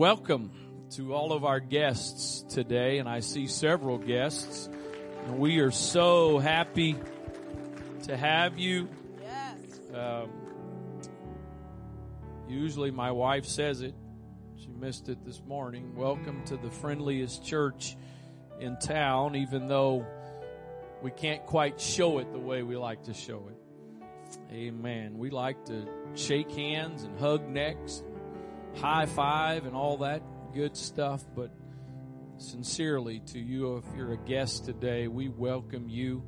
welcome to all of our guests today, and I see several guests. And we are so happy to have you. Yes. Um, usually, my wife says it. She missed it this morning. Welcome to the friendliest church in town, even though we can't quite show it the way we like to show it. Amen. We like to shake hands and hug necks, high five, and all that good stuff. But sincerely to you, if you're a guest today, we welcome you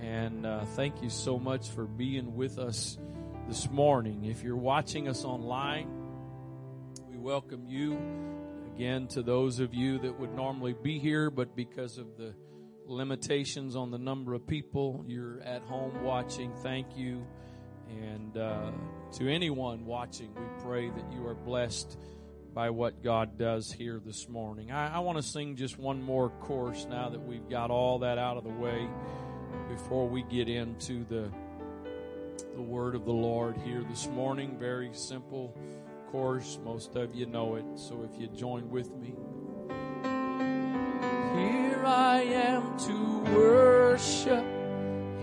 and uh, thank you so much for being with us this morning. If you're watching us online, we welcome you again to those of you that would normally be here, but because of the limitations on the number of people, you're at home watching. Thank you. And uh, to anyone watching, we pray that you are blessed by what God does here this morning. I, I want to sing just one more chorus now that we've got all that out of the way before we get into the the word of the Lord here this morning. Very simple course. Most of you know it. So if you join with me. Here I am to worship.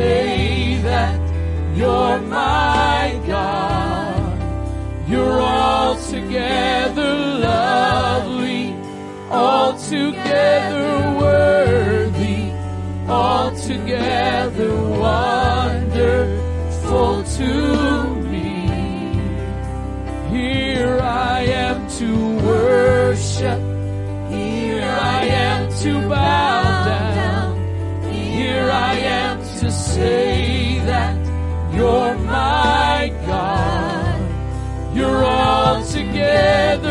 say that you're my God. You're altogether lovely, altogether worthy, altogether wonderful to me. Here I am to worship. Here I am to bow to say that you're my God. You're altogether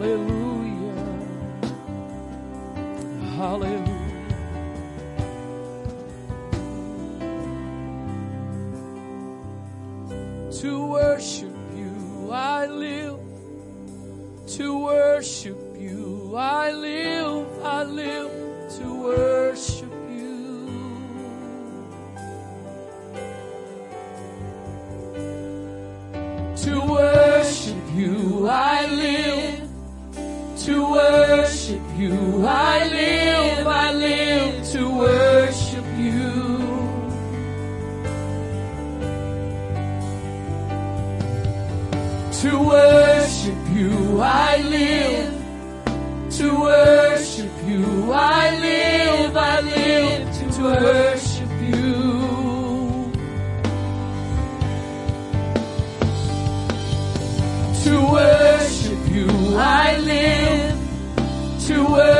Hallelujah. I live. I live to worship you. To worship you I live. To worship you I live. I live to worship you. To worship you I live. To worship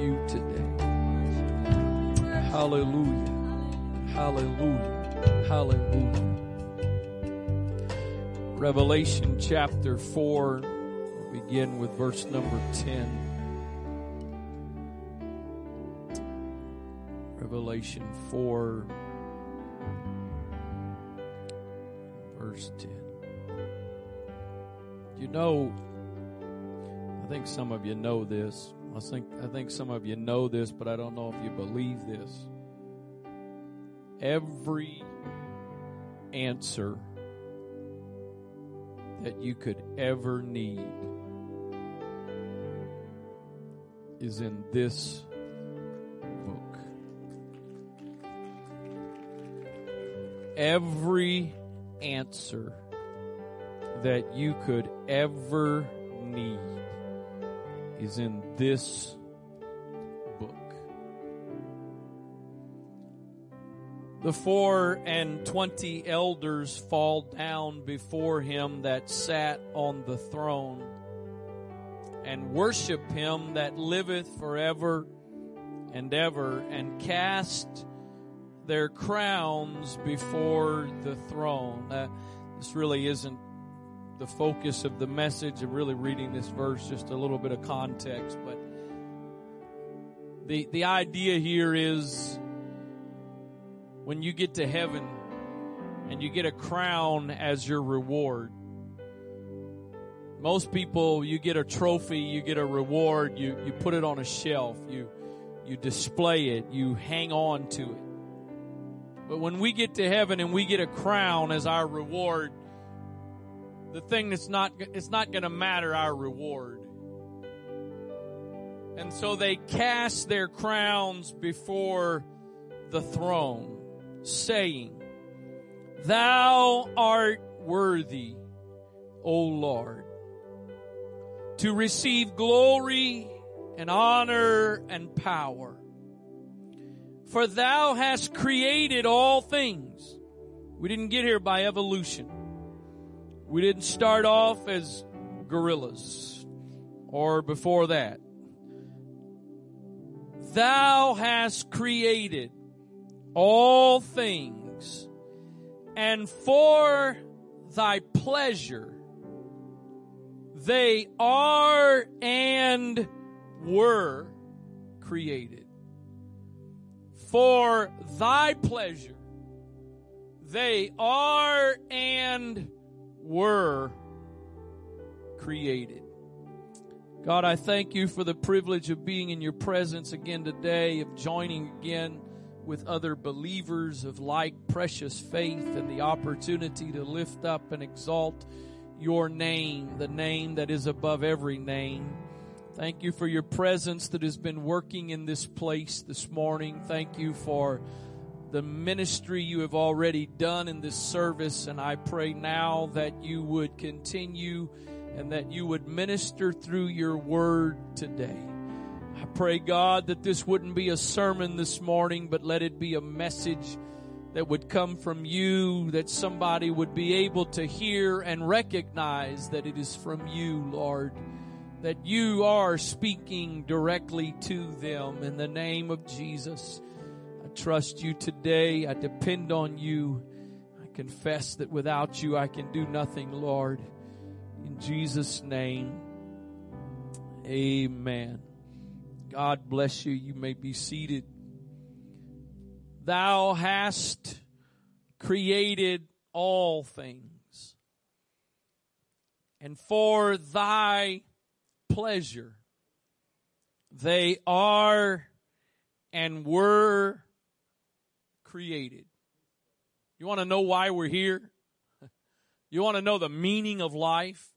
you today. Hallelujah. Hallelujah. Hallelujah. Revelation chapter 4, we'll begin with verse number 10. Revelation 4, verse 10. You know, I think some of you know this. I think I think some of you know this, but I don't know if you believe this. Every answer that you could ever need is in this book. Every answer that you could ever need is in this book. The four and twenty elders fall down before him that sat on the throne and worship him that liveth forever and ever and cast their crowns before the throne. Uh, this really isn't the focus of the message of really reading this verse, just a little bit of context, but the, the idea here is when you get to heaven, and you get a crown as your reward. Most people, you get a trophy, you get a reward, you, you put it on a shelf, you, you display it, you hang on to it. But when we get to heaven and we get a crown as our reward, the thing that's not, it's not going to matter our reward. And so they cast their crowns before the throne, saying, Thou art worthy, O Lord, to receive glory and honor and power. For thou hast created all things. We didn't get here by evolution. We didn't start off as gorillas or before that. Thou hast created all things and for thy pleasure they are and were created. For thy pleasure they are and were created. God, I thank you for the privilege of being in your presence again today, of joining again with other believers of like precious faith and the opportunity to lift up and exalt your name, the name that is above every name. Thank you for your presence that has been working in this place this morning. Thank you for the ministry you have already done in this service. And I pray now that you would continue and that you would minister through your word today. I pray, God, that this wouldn't be a sermon this morning, but let it be a message that would come from you, that somebody would be able to hear and recognize that it is from you, Lord, that you are speaking directly to them in the name of Jesus. Trust you today. I depend on you. I confess that without you I can do nothing, Lord. In Jesus' name, amen. God bless you. You may be seated. Thou hast created all things, and for thy pleasure they are and were created. You want to know why we're here? You want to know the meaning of life?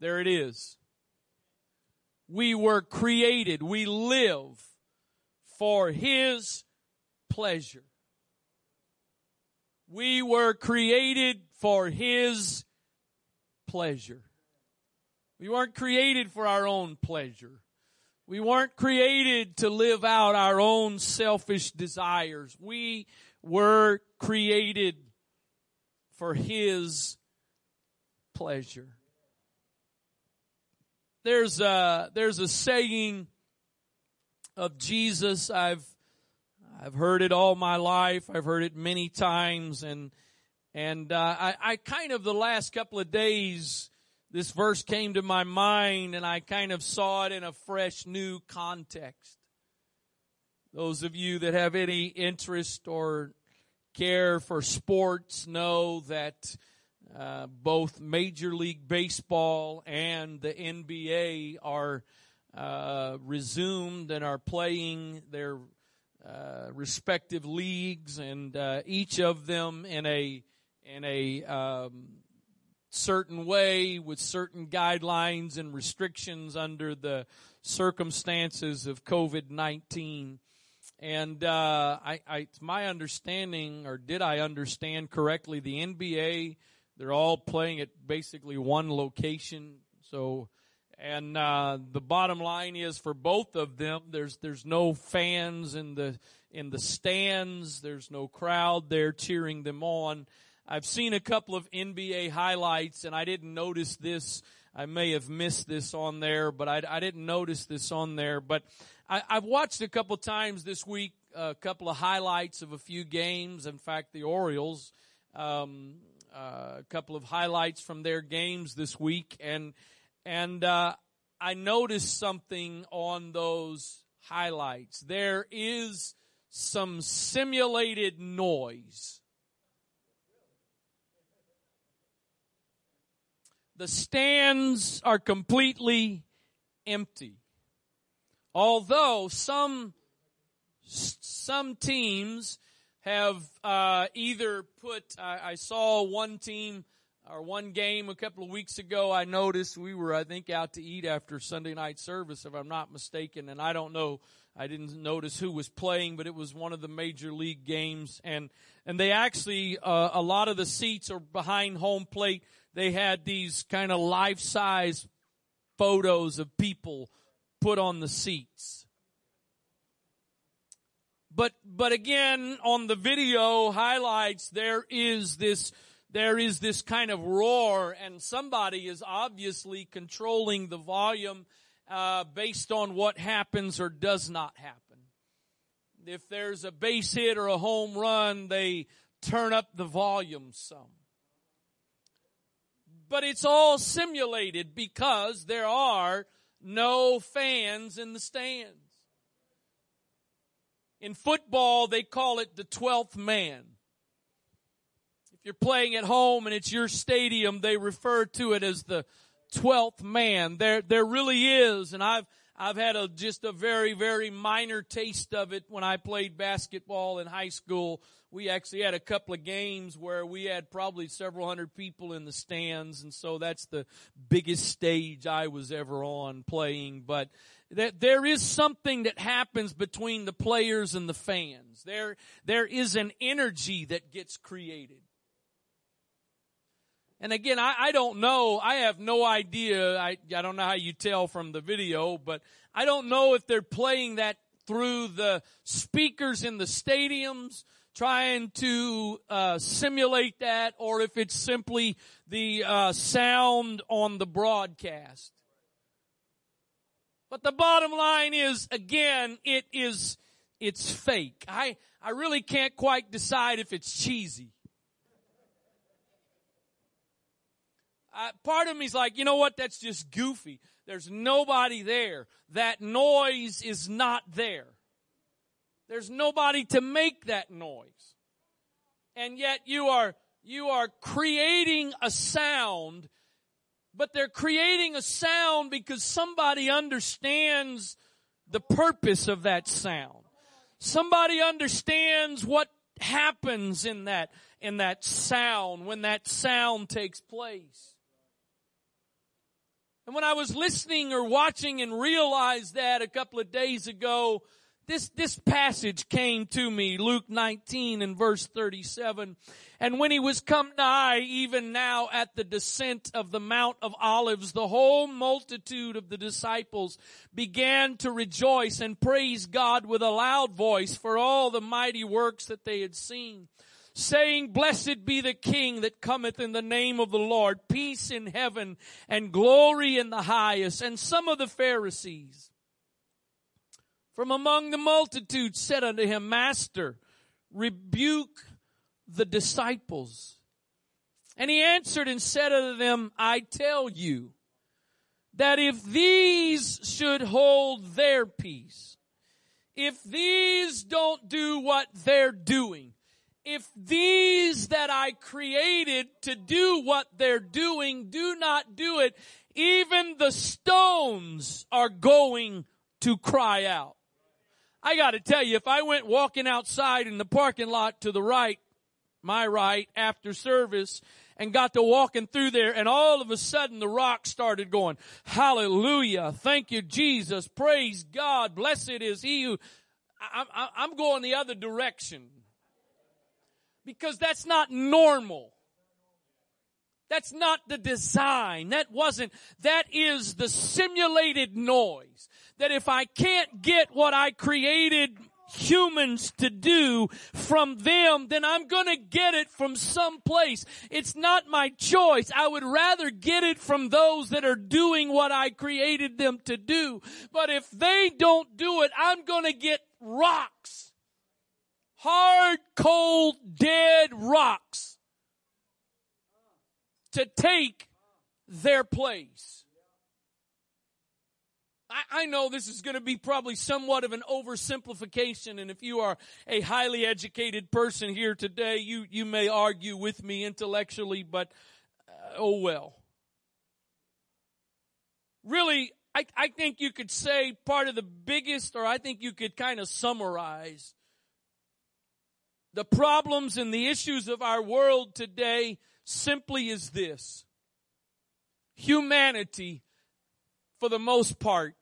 There it is. We were created, we live for His pleasure. We were created for His pleasure. We weren't created for our own pleasure. We weren't created to live out our own selfish desires. We were created for His pleasure. There's a, there's a saying of Jesus. I've, I've heard it all my life. I've heard it many times and, and, uh, I, I kind of the last couple of days, this verse came to my mind and I kind of saw it in a fresh new context. Those of you that have any interest or care for sports know that uh, both Major League Baseball and the NBA are uh, resumed and are playing their uh, respective leagues, and uh, each of them in a in a um, certain way with certain guidelines and restrictions under the circumstances of COVID nineteen. And uh, I, I, it's my understanding, or did I understand correctly, the NBA they're all playing at basically one location. So, and uh, the bottom line is for both of them, there's there's no fans in the in the stands. There's no crowd there cheering them on. I've seen a couple of NBA highlights, and I didn't notice this. I may have missed this on there, but I, I didn't notice this on there. But I, have watched a couple times this week, a couple of highlights of a few games. In fact, the Orioles um, uh, a couple of highlights from their games this week, and and uh, I noticed something on those highlights. There is some simulated noise. The stands are completely empty. Although some some teams have uh, either put. I, I saw one team or one game a couple of weeks ago. I noticed we were, I think, out to eat after Sunday night service, if I'm not mistaken, and I don't know. I didn't notice who was playing, but it was one of the major league games, and and they actually uh, a lot of the seats are behind home plate. They had these kind of life size photos of people put on the seats. But, but again, on the video highlights, there is this, there is this kind of roar and somebody is obviously controlling the volume, uh, based on what happens or does not happen. If there's a base hit or a home run, they turn up the volume some. But it's all simulated because there are no fans in the stands. In football, they call it the 12th man. If you're playing at home and it's your stadium, they refer to it as the 12th man. There, there really is, and I've, I've had a, just a very, very minor taste of it when I played basketball in high school. We actually had a couple of games where we had probably several hundred people in the stands, and so that's the biggest stage I was ever on playing. But that there is something that happens between the players and the fans. There, there is an energy that gets created. And again, I, I don't know. I have no idea. I, I don't know how you tell from the video, but I don't know if they're playing that through the speakers in the stadiums, trying to uh, simulate that, or if it's simply the uh, sound on the broadcast. But the bottom line is, again, it is, it's fake. I, I really can't quite decide if it's cheesy. Uh, part of me's like, you know what? That's just goofy. There's nobody there. That noise is not there. There's nobody to make that noise. And yet you are, you are creating a sound but they're creating a sound because somebody understands the purpose of that sound. Somebody understands what happens in that, in that sound when that sound takes place. And when I was listening or watching and realized that a couple of days ago, this, this passage came to me, Luke 19 and verse 37. And when he was come nigh, even now at the descent of the Mount of Olives, the whole multitude of the disciples began to rejoice and praise God with a loud voice for all the mighty works that they had seen saying, Blessed be the King that cometh in the name of the Lord, peace in heaven and glory in the highest. And some of the Pharisees from among the multitude said unto him, Master, rebuke the disciples. And he answered and said unto them, I tell you that if these should hold their peace, if these don't do what they're doing, if these that I created to do what they're doing do not do it, even the stones are going to cry out. I gotta tell you, if I went walking outside in the parking lot to the right, my right, after service, and got to walking through there and all of a sudden the rock started going, hallelujah, thank you Jesus, praise God, blessed is he who, I, am going the other direction. Because that's not normal. That's not the design. That wasn't, that is the simulated noise that if I can't get what I created humans to do from them, then I'm gonna get it from someplace. It's not my choice. I would rather get it from those that are doing what I created them to do. But if they don't do it, I'm gonna get rocks. Hard, cold, dead rocks to take their place. I, I know this is going to be probably somewhat of an oversimplification, and if you are a highly educated person here today, you, you may argue with me intellectually, but uh, oh well. really, I, I think you could say part of the biggest, or I think you could kind of summarize the problems and the issues of our world today simply is this. Humanity, for the most part,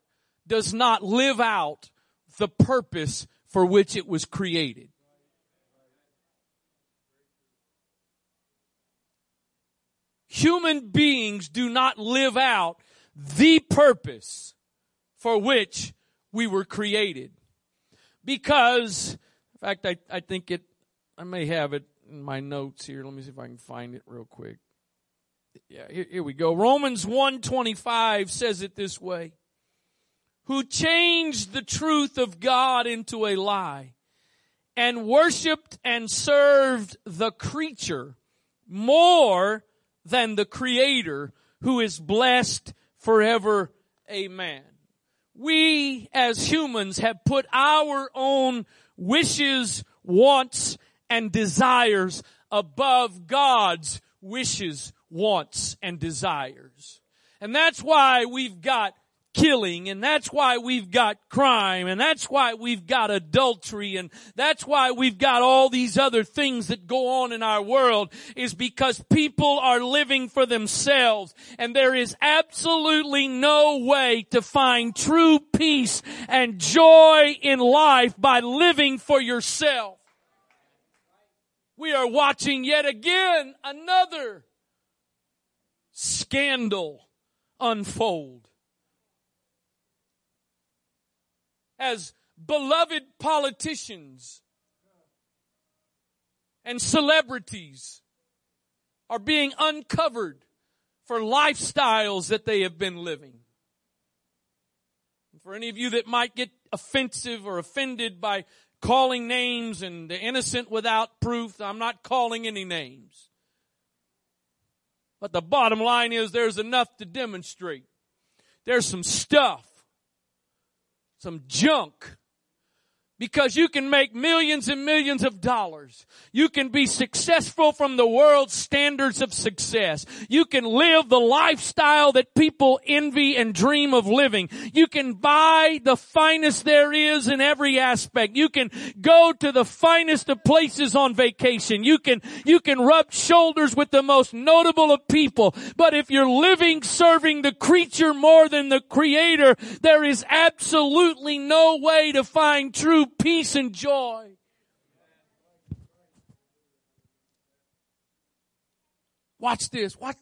does not live out the purpose for which it was created. Human beings do not live out the purpose for which we were created. Because, in fact, I, I think it, I may have it in my notes here. Let me see if I can find it real quick. Yeah, here, here we go. Romans 125 says it this way. Who changed the truth of God into a lie and worshiped and served the creature more than the creator who is blessed forever. Amen. We as humans have put our own wishes, wants, and desires above God's wishes, wants, and desires. And that's why we've got killing and that's why we've got crime and that's why we've got adultery and that's why we've got all these other things that go on in our world is because people are living for themselves and there is absolutely no way to find true peace and joy in life by living for yourself. We are watching yet again another scandal unfold as beloved politicians and celebrities are being uncovered for lifestyles that they have been living. For any of you that might get offensive or offended by calling names and the innocent without proof, I'm not calling any names. But the bottom line is there's enough to demonstrate. There's some stuff some junk because you can make millions and millions of dollars. You can be successful from the world's standards of success. You can live the lifestyle that people envy and dream of living. You can buy the finest there is in every aspect. You can go to the finest of places on vacation. You can, you can rub shoulders with the most notable of people. But if you're living serving the creature more than the creator, there is absolutely no way to find true peace and joy. Watch this. Watch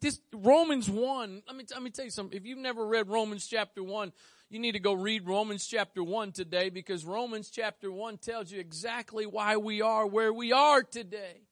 this Romans 1. Let me, let me tell you something. If you've never read Romans chapter 1, you need to go read Romans chapter 1 today because Romans chapter 1 tells you exactly why we are where we are today.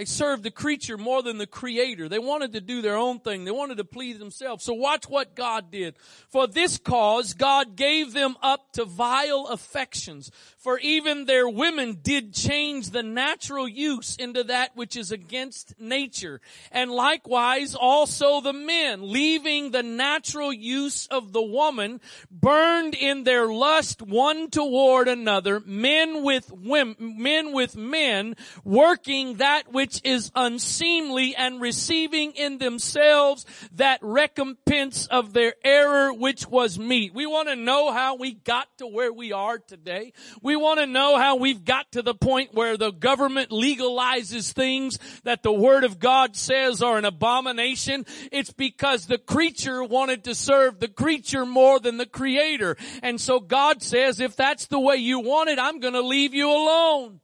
They served the creature more than the creator. They wanted to do their own thing. They wanted to please themselves. So watch what God did. For this cause, God gave them up to vile affections. For even their women did change the natural use into that which is against nature. And likewise also the men, leaving the natural use of the woman, burned in their lust one toward another, men with women, men with men, working that which which is unseemly and receiving in themselves that recompense of their error which was meet. We want to know how we got to where we are today. We want to know how we've got to the point where the government legalizes things that the word of God says are an abomination. It's because the creature wanted to serve the creature more than the creator. And so God says, if that's the way you want it, I'm going to leave you alone.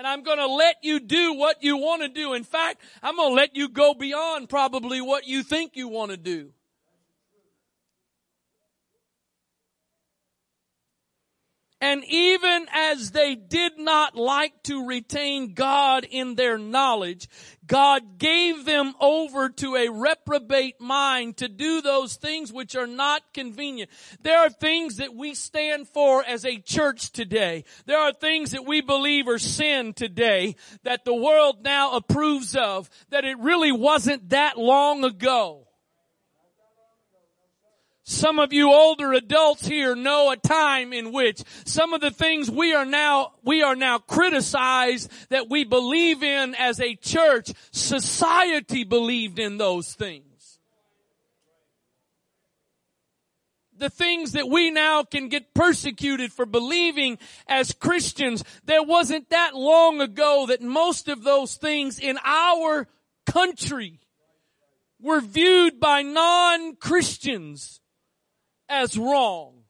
And I'm going to let you do what you want to do. In fact, I'm going to let you go beyond probably what you think you want to do. And even as they did not like to retain God in their knowledge, God gave them over to a reprobate mind to do those things which are not convenient. There are things that we stand for as a church today. There are things that we believe are sin today that the world now approves of that it really wasn't that long ago. Some of you older adults here know a time in which some of the things we are now, we are now criticized that we believe in as a church, society believed in those things. the things that we now can get persecuted for believing as Christians, there wasn't that long ago that most of those things in our country were viewed by non-Christians as wrong.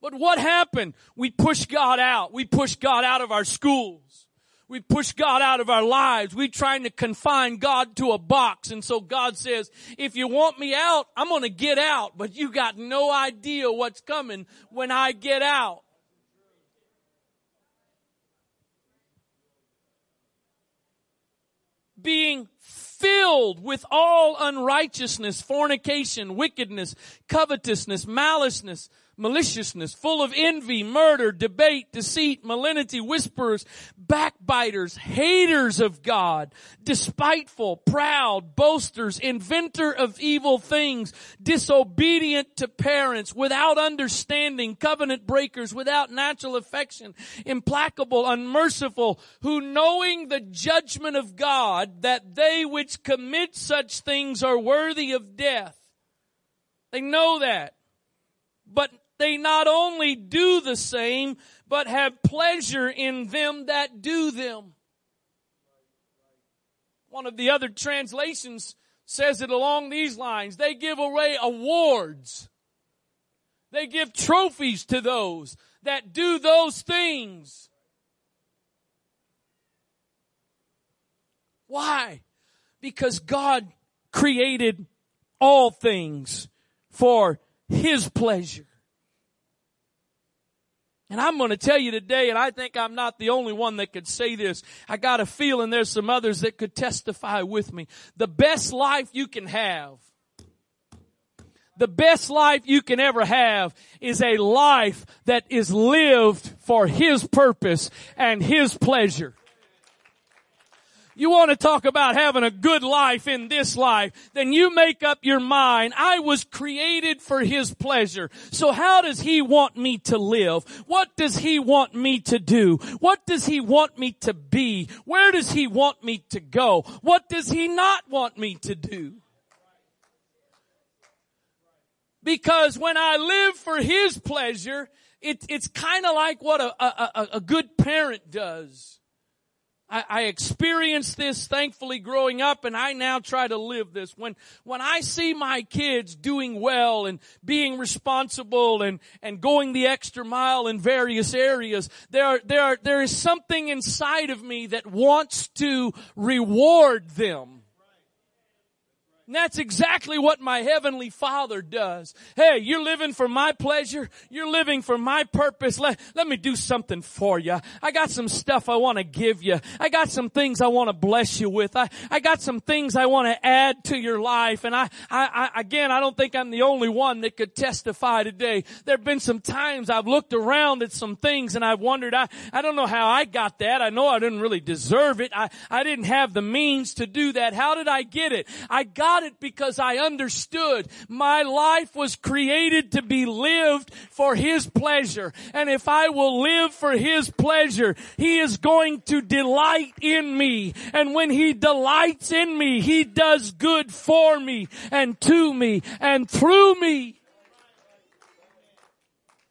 But what happened? We pushed God out. We pushed God out of our schools. We push God out of our lives. We trying to confine God to a box. And so God says, if you want me out, I'm going to get out, but you got no idea what's coming when I get out. Being filled with all unrighteousness, fornication, wickedness, covetousness, maliceness, maliciousness, full of envy, murder, debate, deceit, malignity, whisperers, backbiters, haters of God, despiteful, proud, boasters, inventor of evil things, disobedient to parents, without understanding, covenant breakers, without natural affection, implacable, unmerciful, who knowing the judgment of God that they which commit such things are worthy of death. They know that. But they not only do the same, but have pleasure in them that do them. One of the other translations says it along these lines. They give away awards. They give trophies to those that do those things. Why? Because God created all things for His pleasure. And I'm going to tell you today, and I think I'm not the only one that could say this. I got a feeling there's some others that could testify with me. The best life you can have, the best life you can ever have is a life that is lived for His purpose and His pleasure. You want to talk about having a good life in this life, then you make up your mind. I was created for His pleasure. So how does He want me to live? What does He want me to do? What does He want me to be? Where does He want me to go? What does He not want me to do? Because when I live for His pleasure, it, it's kind of like what a, a, a good parent does. I, I experienced this thankfully growing up and I now try to live this. When, when I see my kids doing well and being responsible and, and going the extra mile in various areas, there, there, there is something inside of me that wants to reward them. And that's exactly what my heavenly father does. Hey, you're living for my pleasure. You're living for my purpose. Let, let me do something for you. I got some stuff I want to give you. I got some things I want to bless you with. I, I got some things I want to add to your life. And I, I, I, again, I don't think I'm the only one that could testify today. There have been some times I've looked around at some things and I've wondered, I, I don't know how I got that. I know I didn't really deserve it. I, I didn't have the means to do that. How did I get it? I got got it because I understood my life was created to be lived for His pleasure. And if I will live for His pleasure, He is going to delight in me. And when He delights in me, He does good for me and to me and through me.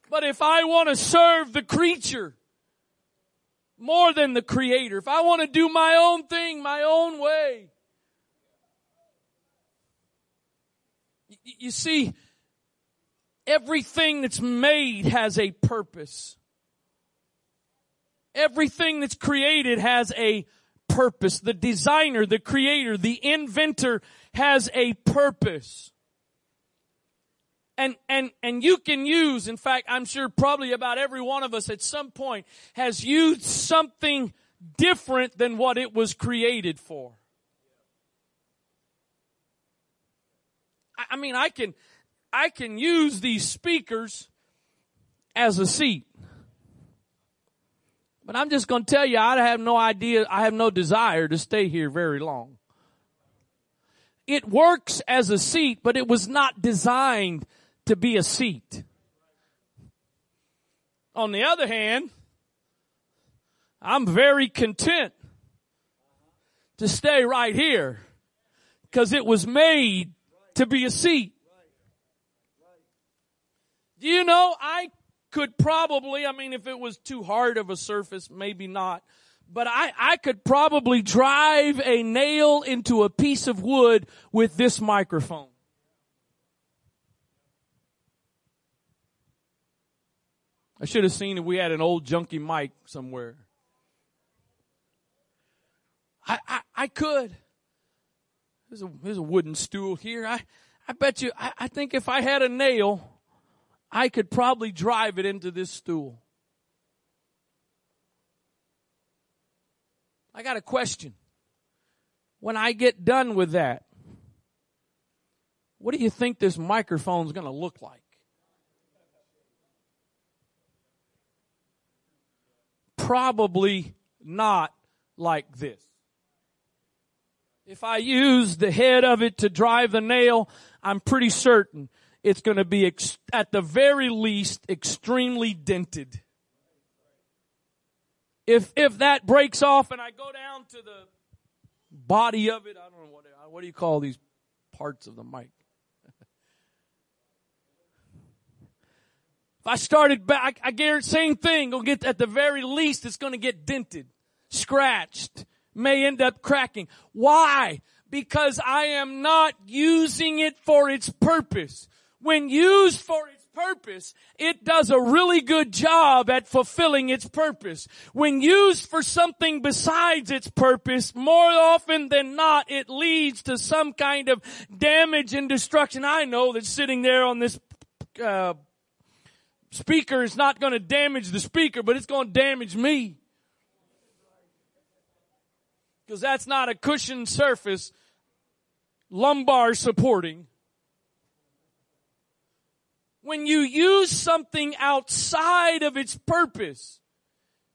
But if I want to serve the creature, more than the creator. If I want to do my own thing, my own way, You see, everything that's made has a purpose. Everything that's created has a purpose. The designer, the creator, the inventor has a purpose. And, and, and you can use, in fact, I'm sure probably about every one of us at some point has used something different than what it was created for. I mean, I can, I can use these speakers as a seat. But I'm just going to tell you, I have no idea, I have no desire to stay here very long. It works as a seat, but it was not designed to be a seat. On the other hand, I'm very content to stay right here because it was made to be a seat. Do you know, I could probably, I mean, if it was too hard of a surface, maybe not, but I, I could probably drive a nail into a piece of wood with this microphone. I should have seen if we had an old junky mic somewhere. I, I, I could. There's a, there's a wooden stool here. I, I bet you, I, I think if I had a nail, I could probably drive it into this stool. I got a question. When I get done with that, what do you think this microphone's going to look like? Probably not like this. If I use the head of it to drive the nail, I'm pretty certain it's going to be ex- at the very least extremely dented. If, if that breaks off and I go down to the body of it, I don't know what, what do you call these parts of the mic? if I started back, I guarantee same thing. Gonna get at the very least, it's gonna get dented, scratched, may end up cracking. Why? Because I am not using it for its purpose. When used for its purpose, it does a really good job at fulfilling its purpose. When used for something besides its purpose, more often than not, it leads to some kind of damage and destruction. I know that sitting there on this uh, speaker is not going to damage the speaker, but it's going to damage me. Because that's not a cushioned surface, lumbar supporting when you use something outside of its purpose,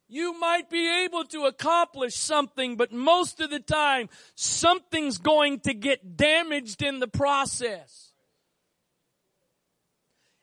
you might be able to accomplish something, but most of the time, something's going to get damaged in the process.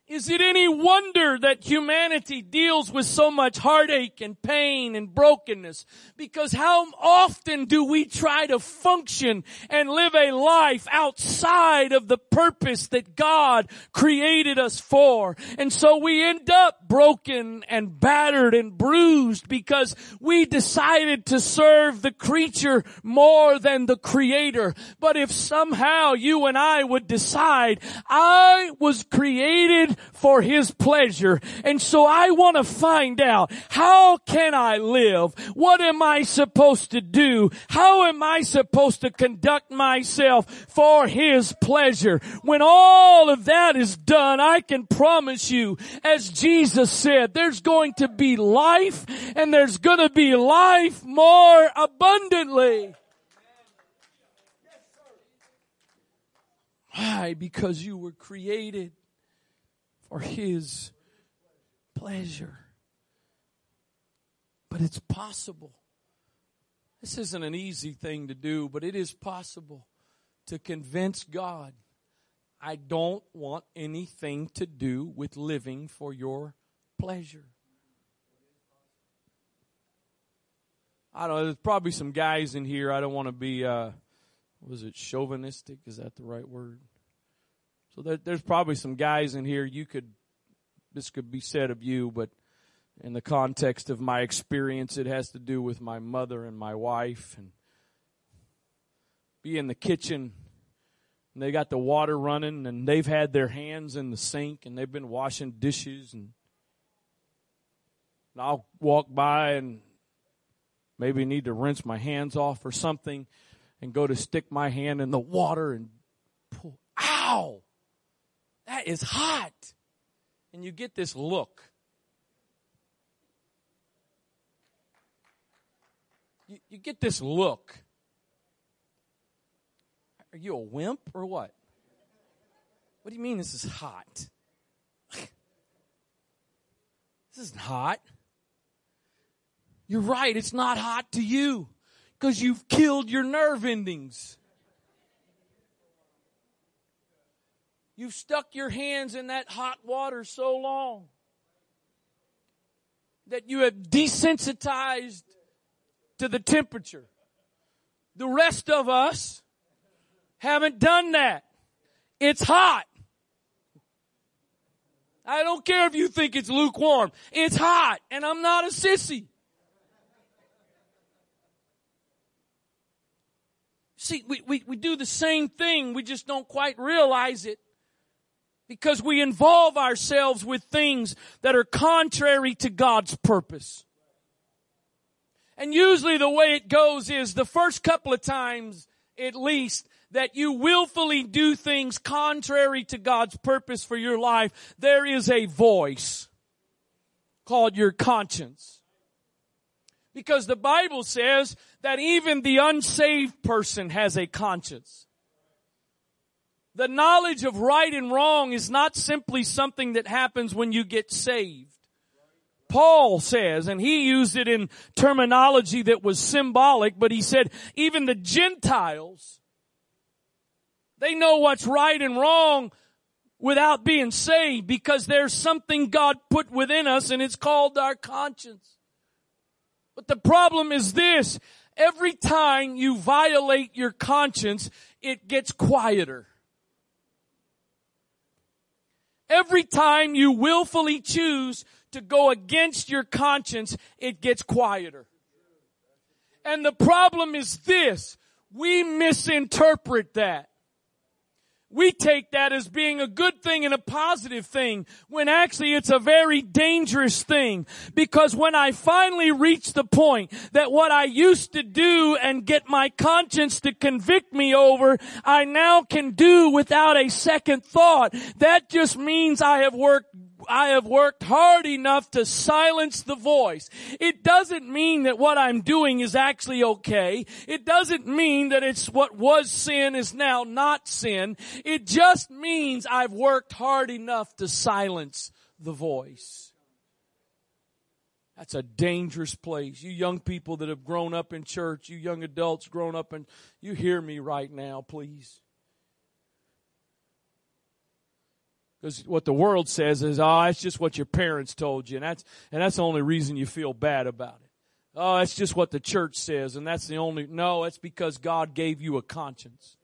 Is it any wonder that humanity deals with so much heartache and pain and brokenness? Because how often do we try to function and live a life outside of the purpose that God created us for? And so we end up broken and battered and bruised because we decided to serve the creature more than the creator. But if somehow you and I would decide, I was created for His pleasure. And so I want to find out, how can I live? What am I supposed to do? How am I supposed to conduct myself for His pleasure? When all of that is done, I can promise you, as Jesus said, there's going to be life and there's going to be life more abundantly. Why? Because you were created for His pleasure. But it's possible. This isn't an easy thing to do, but it is possible to convince God, I don't want anything to do with living for your pleasure. I don't know, there's probably some guys in here, I don't want to be, uh, was it chauvinistic? Is that the right word? So there, there's probably some guys in here you could, this could be said of you, but in the context of my experience, it has to do with my mother and my wife and be in the kitchen and they got the water running and they've had their hands in the sink and they've been washing dishes and, and I'll walk by and maybe need to rinse my hands off or something and go to stick my hand in the water and pull. Ow! Is hot. And you get this look. You, you get this look. Are you a wimp or what? What do you mean this is hot? this isn't hot. You're right, it's not hot to you because you've killed your nerve endings. You've stuck your hands in that hot water so long that you have desensitized to the temperature. The rest of us haven't done that. It's hot. I don't care if you think it's lukewarm. It's hot and I'm not a sissy. See, we, we, we do the same thing. We just don't quite realize it because we involve ourselves with things that are contrary to God's purpose. And usually the way it goes is the first couple of times, at least, that you willfully do things contrary to God's purpose for your life, there is a voice called your conscience. Because the Bible says that even the unsaved person has a conscience. The knowledge of right and wrong is not simply something that happens when you get saved. Paul says, and he used it in terminology that was symbolic, but he said, even the Gentiles, they know what's right and wrong without being saved because there's something God put within us and it's called our conscience. But the problem is this. Every time you violate your conscience, it gets quieter. Every time you willfully choose to go against your conscience, it gets quieter. And the problem is this. We misinterpret that we take that as being a good thing and a positive thing when actually it's a very dangerous thing because when I finally reach the point that what I used to do and get my conscience to convict me over, I now can do without a second thought. That just means I have worked I have worked hard enough to silence the voice. It doesn't mean that what I'm doing is actually okay. It doesn't mean that it's what was sin is now not sin. It just means I've worked hard enough to silence the voice. That's a dangerous place. You young people that have grown up in church, you young adults grown up and you hear me right now, please. Because what the world says is, oh, it's just what your parents told you, and that's and that's the only reason you feel bad about it. Oh, that's just what the church says, and that's the only no, it's because God gave you a conscience.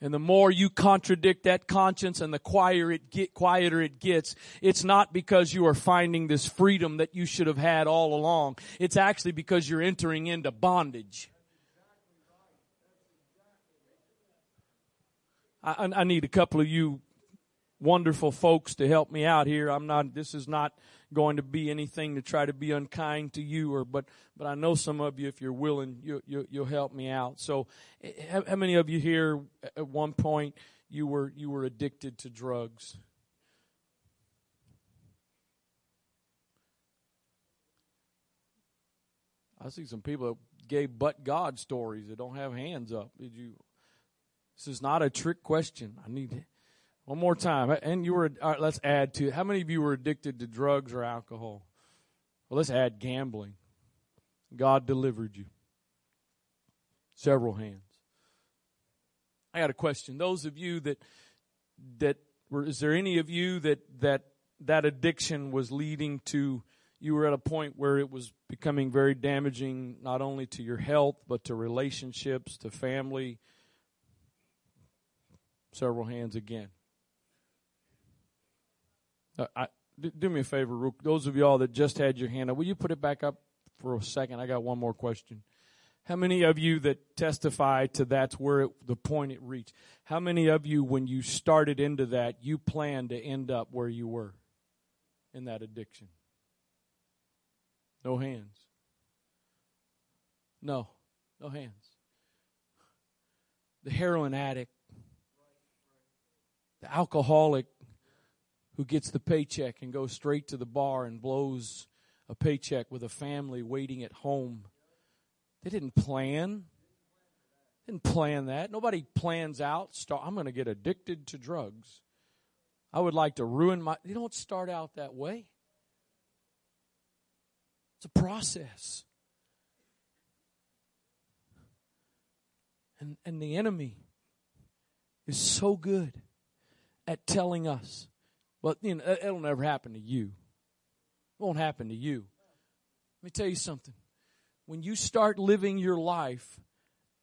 And the more you contradict that conscience and the quieter it, get, quieter it gets, it's not because you are finding this freedom that you should have had all along. It's actually because you're entering into bondage. I, I need a couple of you wonderful folks to help me out here. I'm not, this is not going to be anything to try to be unkind to you or, but, but I know some of you, if you're willing, you, you, you'll help me out. So eh, how, how many of you here eh, at one point you were, you were addicted to drugs? I see some people that gave but God stories that don't have hands up. Did you this is not a trick question. I need one more time. And you were, all right, let's add to it. How many of you were addicted to drugs or alcohol? Well, let's add gambling. God delivered you. Several hands. I got a question. Those of you that, that were, is there any of you that, that, that addiction was leading to, you were at a point where it was becoming very damaging, not only to your health, but to relationships, to family, Several hands again. Uh, do, me a favor, Rook, those of y'all that just had your hand up, will you put it back up for a second? I got one more question. How many of you that testify to that's where it, the point it reached? How many of you, when you started into that, you planned to end up where you were in that addiction? No hands. No, no hands. The heroin addict the alcoholic who gets the paycheck and goes straight to the bar and blows a paycheck with a family waiting at home. They didn't plan. Didn't plan that. Nobody plans out. Start, I'm going to get addicted to drugs. I would like to ruin my. You don't start out that way. It's a process. And, and the enemy is so good at telling us, but you know, it'll never happen to you. It won't happen to you. Let me tell you something. When you start living your life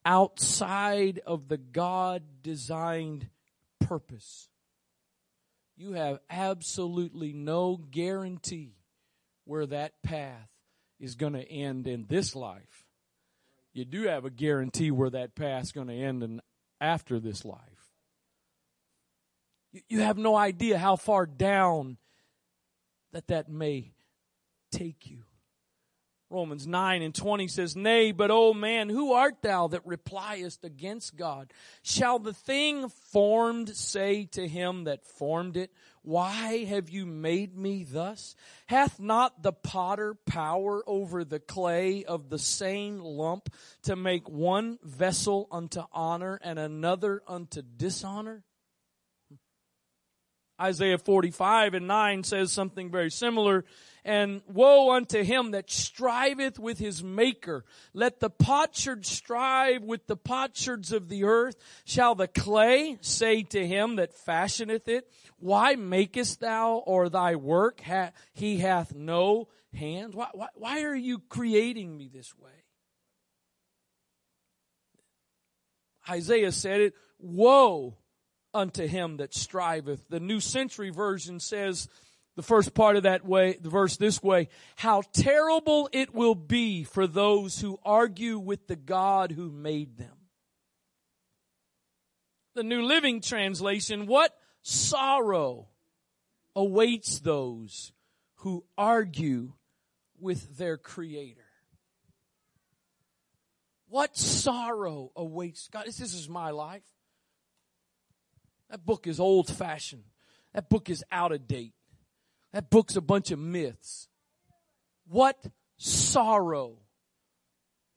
outside of the God designed purpose, you have absolutely no guarantee where that path is going to end in this life. You do have a guarantee where that path is going to end in after this life. You have no idea how far down that that may take you. Romans 9 and 20 says, Nay, but O man, who art thou that repliest against God? Shall the thing formed say to him that formed it, Why have you made me thus? Hath not the potter power over the clay of the same lump to make one vessel unto honor and another unto dishonor? Isaiah 45 and 9 says something very similar. And woe unto him that striveth with his maker. Let the potsherd strive with the potsherds of the earth. Shall the clay say to him that fashioneth it, Why makest thou or thy work? Ha- he hath no hands. Why, why, why are you creating me this way? Isaiah said it, Woe unto him that striveth. The New Century Version says the first part of that way, the verse this way, how terrible it will be for those who argue with the God who made them. The New Living Translation, what sorrow awaits those who argue with their Creator. What sorrow awaits God? This is my life. That book is old fashioned. That book is out of date. That book's a bunch of myths. What sorrow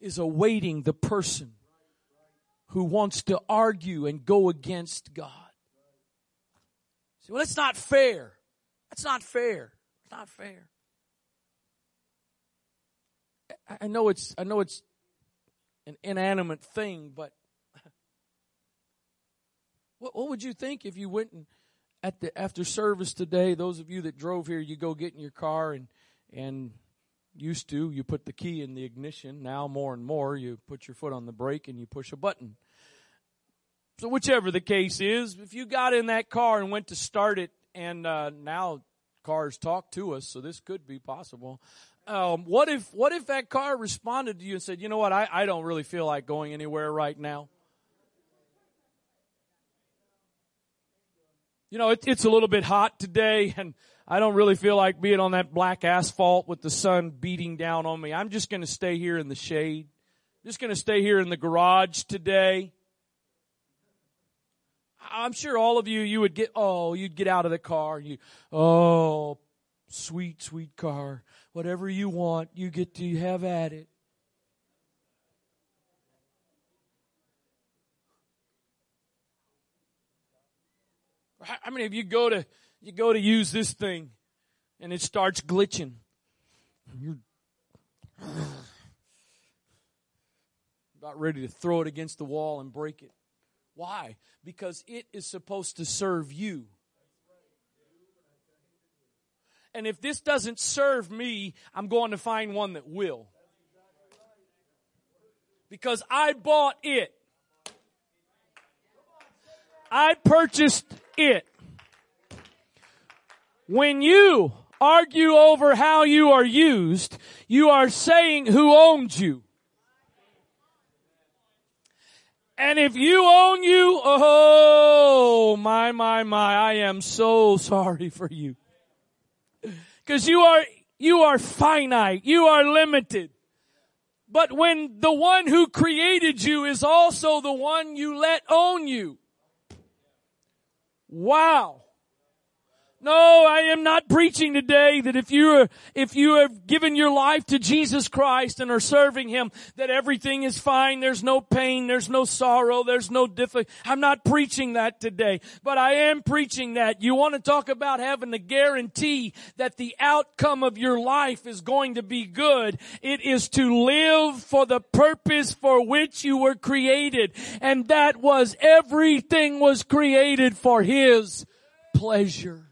is awaiting the person who wants to argue and go against God? See, well, it's not fair. That's not fair. It's not fair. I know it's, I know it's an inanimate thing, but what, what would you think if you went and at the after service today, those of you that drove here, you go get in your car and and used to you put the key in the ignition. Now more and more you put your foot on the brake and you push a button. So whichever the case is, if you got in that car and went to start it, and uh, now cars talk to us, so this could be possible. Um, what if what if that car responded to you and said, "You know what? I, I don't really feel like going anywhere right now." You know, it, it's a little bit hot today and I don't really feel like being on that black asphalt with the sun beating down on me. I'm just going to stay here in the shade. Just going to stay here in the garage today. I'm sure all of you, you would get, oh, you'd get out of the car. You, oh, sweet, sweet car. Whatever you want, you get to have at it. How many of you go to you go to use this thing and it starts glitching? You're about ready to throw it against the wall and break it. Why? Because it is supposed to serve you. And if this doesn't serve me, I'm going to find one that will. Because I bought it. I purchased it. When you argue over how you are used, you are saying who owns you. And if you own you, oh my, my, my, I am so sorry for you. Cause you are, you are finite. You are limited. But when the one who created you is also the one you let own you, Wow. No, I am not preaching today that if you are, if you have given your life to Jesus Christ and are serving Him, that everything is fine. There's no pain. There's no sorrow. There's no difficulty. I'm not preaching that today, but I am preaching that. You want to talk about having the guarantee that the outcome of your life is going to be good. It is to live for the purpose for which you were created. And that was everything was created for His pleasure.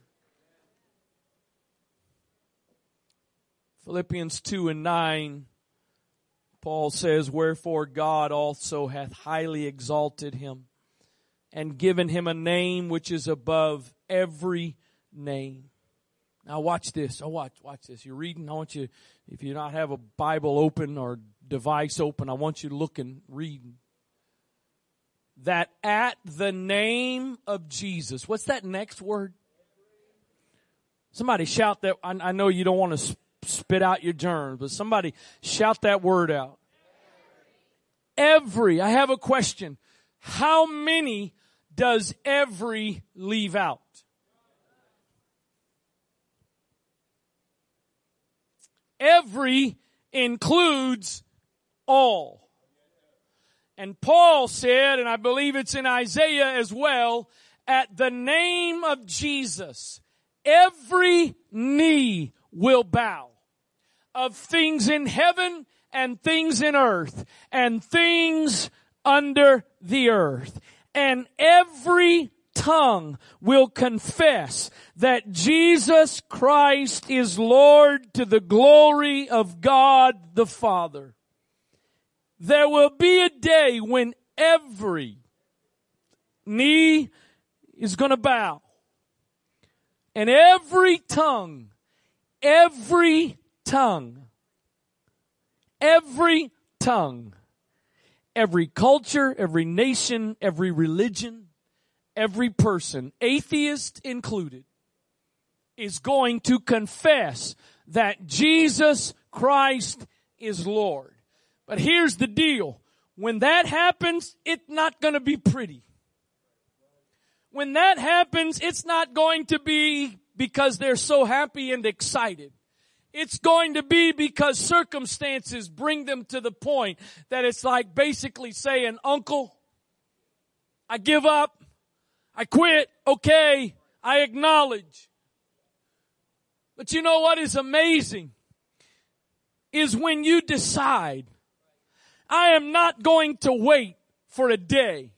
Philippians 2 and 9, Paul says, Wherefore God also hath highly exalted him and given him a name which is above every name. Now watch this. Oh, watch, watch this. You're reading. I want you, if you not have a Bible open or device open, I want you to look and read. That at the name of Jesus, what's that next word? Somebody shout that. I, I know you don't want to spit out your germs, but somebody shout that word out. Every, I have a question. How many does every leave out? Every includes all. And Paul said, and I believe it's in Isaiah as well, at the name of Jesus, every knee will bow of things in heaven and things in earth and things under the earth. And every tongue will confess that Jesus Christ is Lord to the glory of God the Father. There will be a day when every knee is going to bow and every tongue, every tongue, every tongue, every culture, every nation, every religion, every person, atheist included, is going to confess that Jesus Christ is Lord. But here's the deal. When that happens, it's not going to be pretty. When that happens, it's not going to be because they're so happy and excited. It's going to be because circumstances bring them to the point that it's like basically saying, uncle, I give up. I quit. Okay. I acknowledge. But you know what is amazing? Is when you decide, I am not going to wait for a day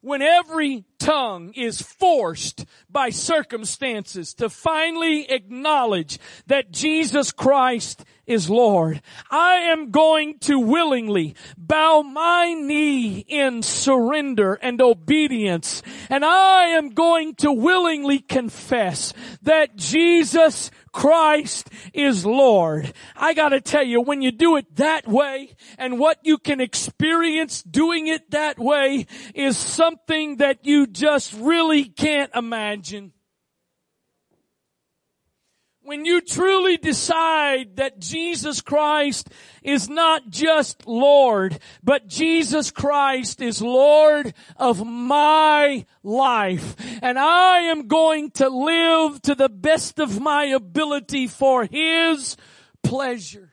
when every tongue is forced by circumstances to finally acknowledge that Jesus Christ is Lord. I am going to willingly bow my knee in surrender and obedience. And I am going to willingly confess that Jesus Christ is Lord. I gotta tell you, when you do it that way and what you can experience doing it that way is something that you just really can't imagine. When you truly decide that Jesus Christ is not just Lord, but Jesus Christ is Lord of my life. And I am going to live to the best of my ability for His pleasure.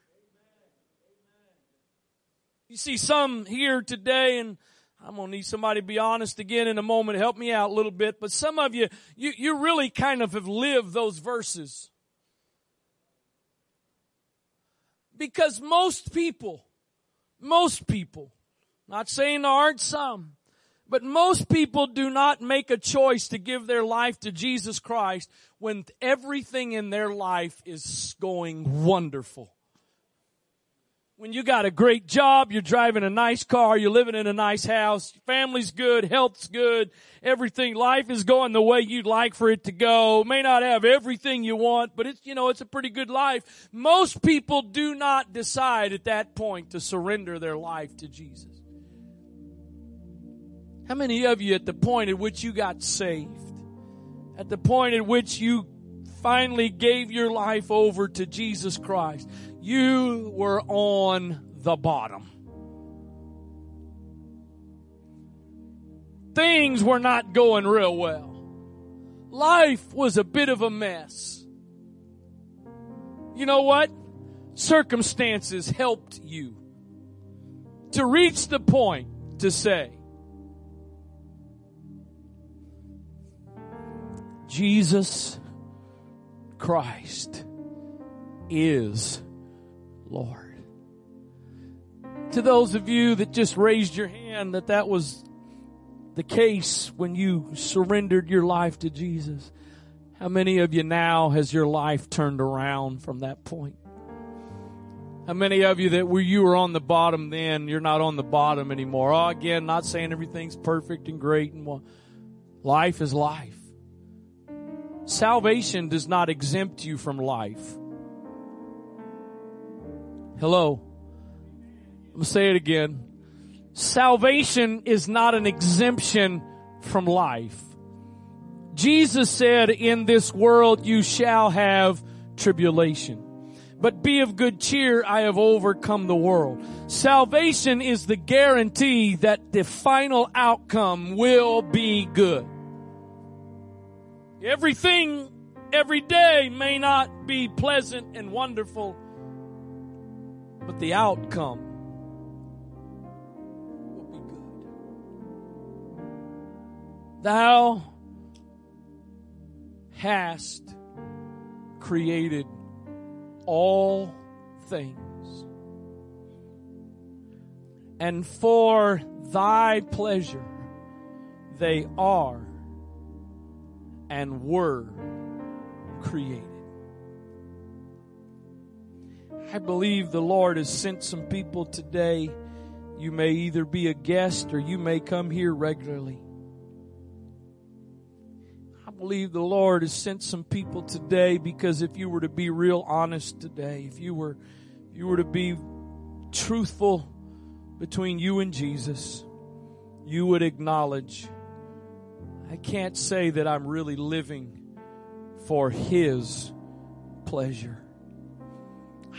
You see some here today and I'm gonna need somebody to be honest again in a moment. Help me out a little bit. But some of you, you, you really kind of have lived those verses. Because most people, most people, not saying there aren't some, but most people do not make a choice to give their life to Jesus Christ when everything in their life is going wonderful when you got a great job, you're driving a nice car, you're living in a nice house, family's good, health's good, everything, life is going the way you'd like for it to go. May not have everything you want, but it's, you know, it's a pretty good life. Most people do not decide at that point to surrender their life to Jesus. How many of you at the point at which you got saved, at the point at which you finally gave your life over to Jesus Christ, you were on the bottom. Things were not going real well. life was a bit of a mess. You know what? Circumstances helped you to reach the point to say, Jesus Christ is Lord. To those of you that just raised your hand that that was the case when you surrendered your life to Jesus, how many of you now has your life turned around from that point? How many of you that were you were on the bottom then, you're not on the bottom anymore? Oh, again, not saying everything's perfect and great and well, life is life. Salvation does not exempt you from life. Hello. I'm going to say it again. Salvation is not an exemption from life. Jesus said, in this world you shall have tribulation. But be of good cheer, I have overcome the world. Salvation is the guarantee that the final outcome will be good. Everything every day may not be pleasant and wonderful, but the outcome will be good. Thou hast created all things, and for thy pleasure they are and were created. I believe the Lord has sent some people today. You may either be a guest or you may come here regularly. I believe the Lord has sent some people today because if you were to be real honest today, if you were if you were to be truthful between you and Jesus, you would acknowledge I can't say that I'm really living for His pleasure.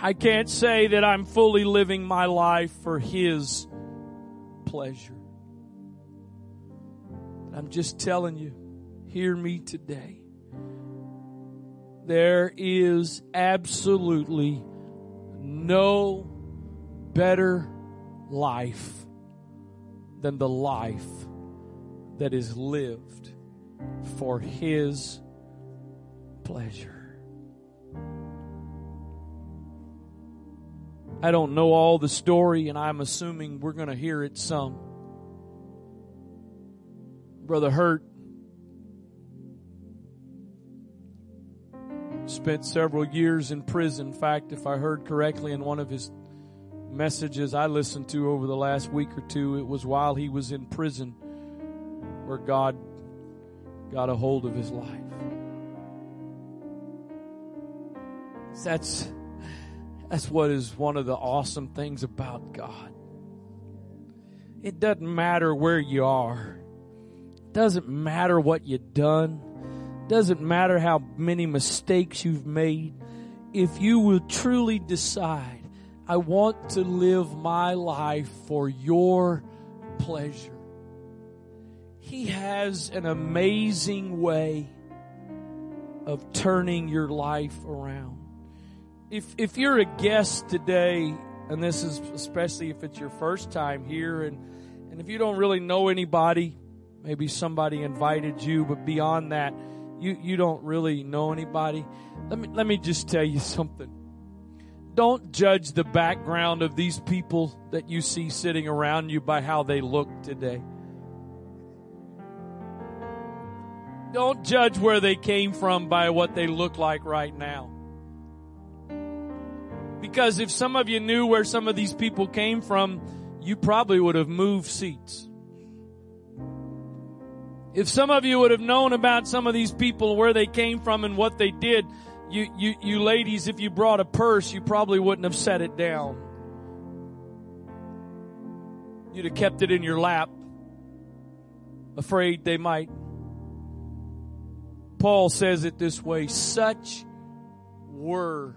I can't say that I'm fully living my life for His pleasure. I'm just telling you, hear me today. There is absolutely no better life than the life that is lived for His pleasure. I don't know all the story, and I'm assuming we're going to hear it some. Brother Hurt spent several years in prison. In fact, if I heard correctly in one of his messages I listened to over the last week or two, it was while he was in prison where God got a hold of his life. That's that's what is one of the awesome things about God. It doesn't matter where you are. It doesn't matter what you've done. It doesn't matter how many mistakes you've made. If you will truly decide, I want to live my life for your pleasure. He has an amazing way of turning your life around. If, if you're a guest today, and this is especially if it's your first time here, and, and if you don't really know anybody, maybe somebody invited you, but beyond that, you, you don't really know anybody. Let me, let me just tell you something. Don't judge the background of these people that you see sitting around you by how they look today. Don't judge where they came from by what they look like right now. Because if some of you knew where some of these people came from, you probably would have moved seats. If some of you would have known about some of these people, where they came from and what they did, you, you, you ladies, if you brought a purse, you probably wouldn't have set it down. You'd have kept it in your lap, afraid they might Paul says it this way such were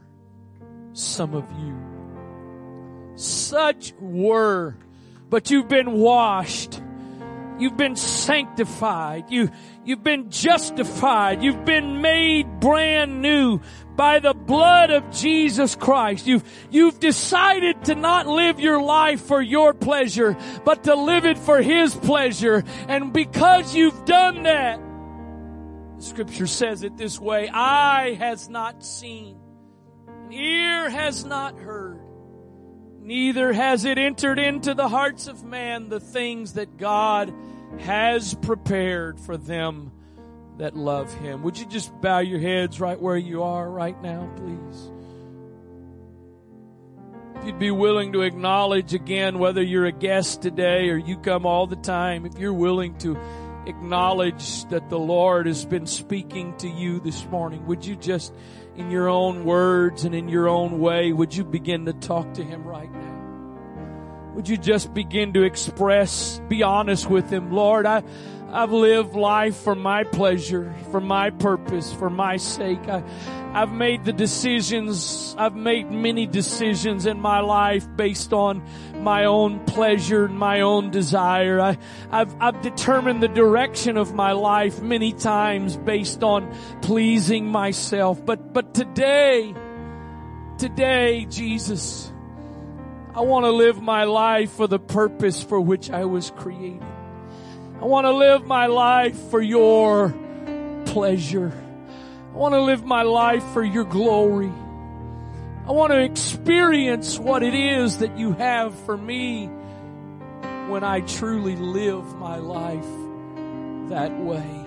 some of you. Such were, but you've been washed. You've been sanctified. You, you've been justified. You've been made brand new by the blood of Jesus Christ. You've, you've decided to not live your life for your pleasure, but to live it for His pleasure. And because you've done that, scripture says it this way, eye has not seen, ear has not heard, neither has it entered into the hearts of man the things that God has prepared for them that love him. Would you just bow your heads right where you are right now, please? If you'd be willing to acknowledge again whether you're a guest today or you come all the time, if you're willing to acknowledge that the Lord has been speaking to you this morning, would you just, in your own words and in your own way, would you begin to talk to Him right now? Would you just begin to express, be honest with Him, Lord, I, I've lived life for my pleasure, for my purpose, for my sake. I, I've made the decisions, I've made many decisions in my life based on my own pleasure and my own desire. I, I've, I've determined the direction of my life many times based on pleasing myself. But, but today, today, Jesus, I want to live my life for the purpose for which I was created. I want to live my life for your pleasure. I want to live my life for your glory. I want to experience what it is that you have for me when I truly live my life that way.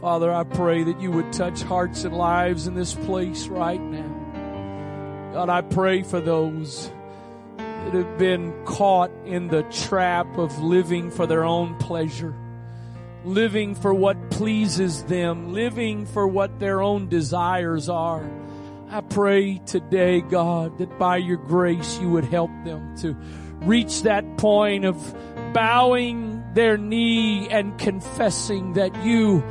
Father, I pray that you would touch hearts and lives in this place right now. God, I pray for those that have been caught in the trap of living for their own pleasure, living for what pleases them, living for what their own desires are. I pray today, God, that by your grace you would help them to reach that point of bowing their knee and confessing that you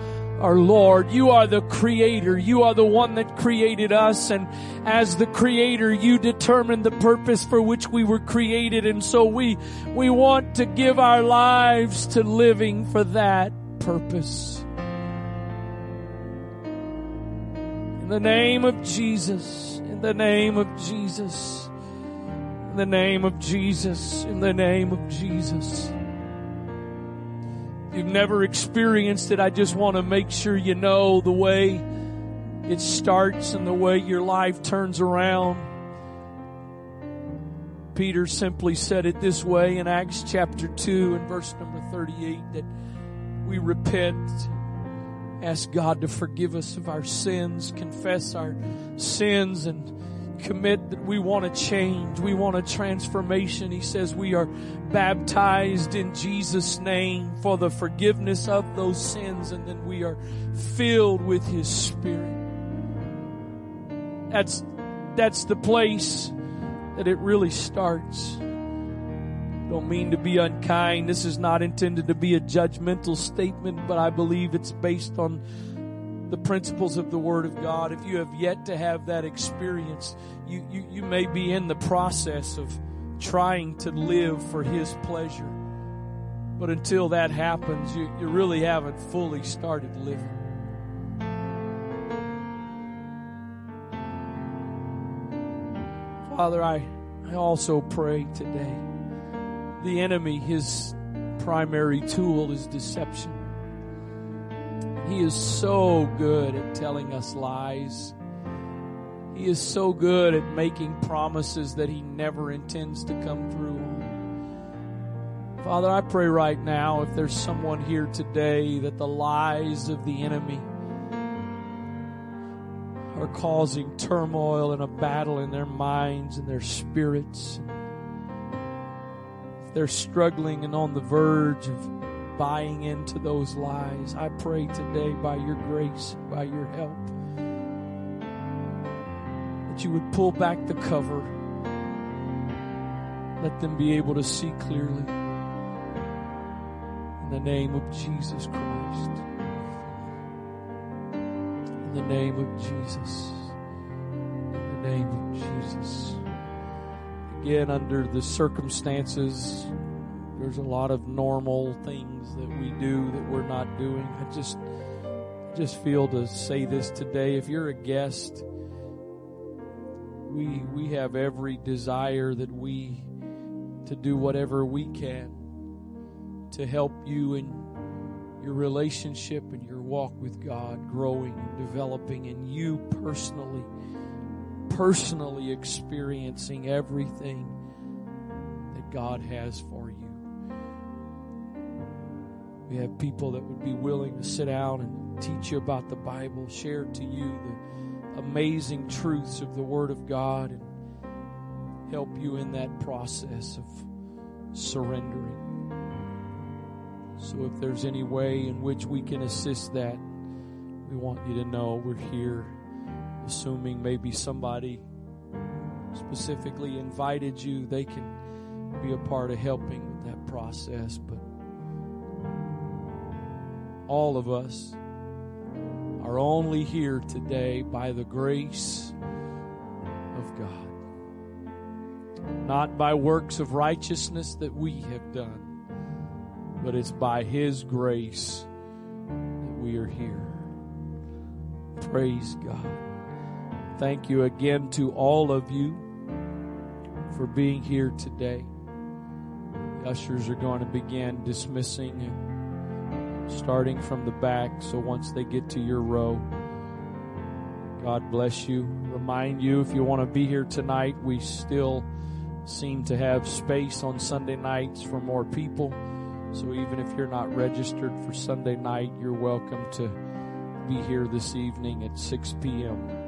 our Lord. You are the creator. You are the one that created us. And as the creator, you determined the purpose for which we were created. And so we, we want to give our lives to living for that purpose. In the name of Jesus, in the name of Jesus, in the name of Jesus, in the name of Jesus you've never experienced it, I just want to make sure you know the way it starts and the way your life turns around. Peter simply said it this way in Acts chapter 2 and verse number 38 that we repent, ask God to forgive us of our sins, confess our sins and commit that we want to change. We want a transformation. He says we are baptized in Jesus' name for the forgiveness of those sins and then we are filled with His Spirit. That's, that's the place that it really starts. Don't mean to be unkind. This is not intended to be a judgmental statement, but I believe it's based on the principles of the Word of God. If you have yet to have that experience, you, you, you may be in the process of trying to live for His pleasure. But until that happens, you, you really haven't fully started living. Father, I, I also pray today. The enemy, his primary tool is deception. He is so good at telling us lies. He is so good at making promises that he never intends to come through. Father, I pray right now if there's someone here today that the lies of the enemy are causing turmoil and a battle in their minds and their spirits. If they're struggling and on the verge of buying into those lies. I pray today by your grace, by your help, that you would pull back the cover. Let them be able to see clearly. In the name of Jesus Christ. In the name of Jesus. In the name of Jesus. Again, under the circumstances there's a lot of normal things that we do that we're not doing. I just just feel to say this today. If you're a guest, we we have every desire that we to do whatever we can to help you in your relationship and your walk with God growing and developing and you personally personally experiencing everything that God has for you. We have people that would be willing to sit down and teach you about the Bible, share to you the amazing truths of the Word of God, and help you in that process of surrendering. So, if there's any way in which we can assist that, we want you to know we're here. Assuming maybe somebody specifically invited you, they can be a part of helping with that process. But all of us are only here today by the grace of God. Not by works of righteousness that we have done, but it's by His grace that we are here. Praise God. Thank you again to all of you for being here today. The ushers are going to begin dismissing starting from the back. So once they get to your row, God bless you. Remind you if you want to be here tonight, we still seem to have space on Sunday nights for more people. So even if you're not registered for Sunday night, you're welcome to be here this evening at 6 p.m.